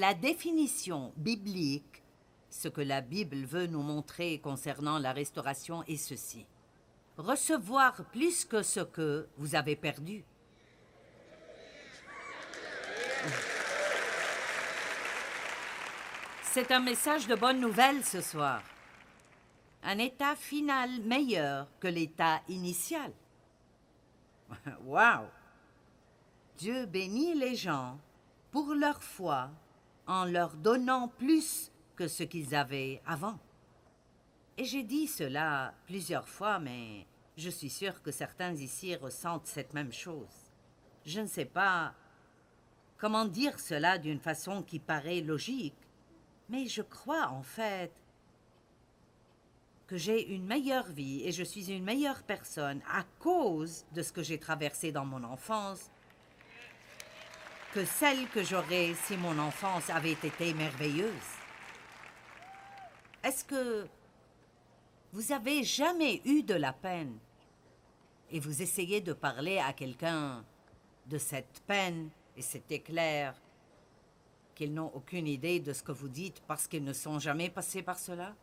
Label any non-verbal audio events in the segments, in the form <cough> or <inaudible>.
La définition biblique, ce que la Bible veut nous montrer concernant la restauration est ceci. Recevoir plus que ce que vous avez perdu. C'est un message de bonne nouvelle ce soir. Un état final meilleur que l'état initial. <laughs> Wow! Dieu bénit les gens pour leur foi en leur donnant plus que ce qu'ils avaient avant. Et j'ai dit cela plusieurs fois, mais je suis sûre que certains ici ressentent cette même chose. Je ne sais pas comment dire cela d'une façon qui paraît logique, mais je crois en fait que j'ai une meilleure vie et je suis une meilleure personne à cause de ce que j'ai traversé dans mon enfance que celle que j'aurais si mon enfance avait été merveilleuse. Est-ce que vous avez jamais eu de la peine et vous essayez de parler à quelqu'un de cette peine et c'est éclair qu'ils n'ont aucune idée de ce que vous dites parce qu'ils ne sont jamais passés par cela?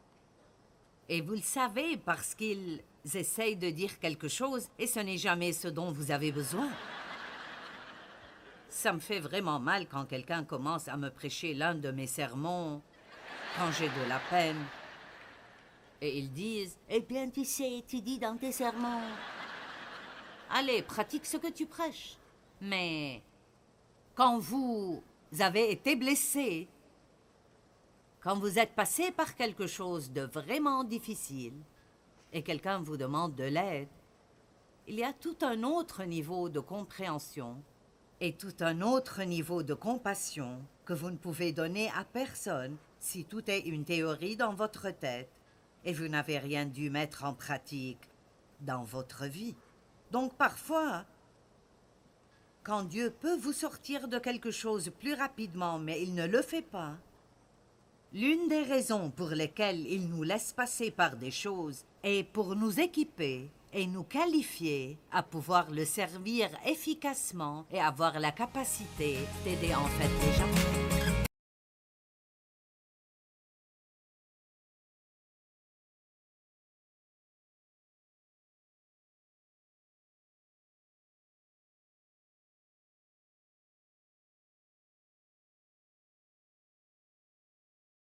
Et vous le savez parce qu'ils essayent de dire quelque chose et ce n'est jamais ce dont vous avez besoin. Ça me fait vraiment mal quand quelqu'un commence à me prêcher l'un de mes sermons, quand j'ai de la peine. Et ils disent Eh bien, tu sais, tu dis dans tes sermons. Allez, pratique ce que tu prêches. Mais quand vous avez été blessé, quand vous êtes passé par quelque chose de vraiment difficile et quelqu'un vous demande de l'aide, il y a tout un autre niveau de compréhension et tout un autre niveau de compassion que vous ne pouvez donner à personne si tout est une théorie dans votre tête et vous n'avez rien dû mettre en pratique dans votre vie. Donc parfois, quand Dieu peut vous sortir de quelque chose plus rapidement, mais il ne le fait pas, L'une des raisons pour lesquelles il nous laisse passer par des choses est pour nous équiper et nous qualifier à pouvoir le servir efficacement et avoir la capacité d'aider en fait les gens.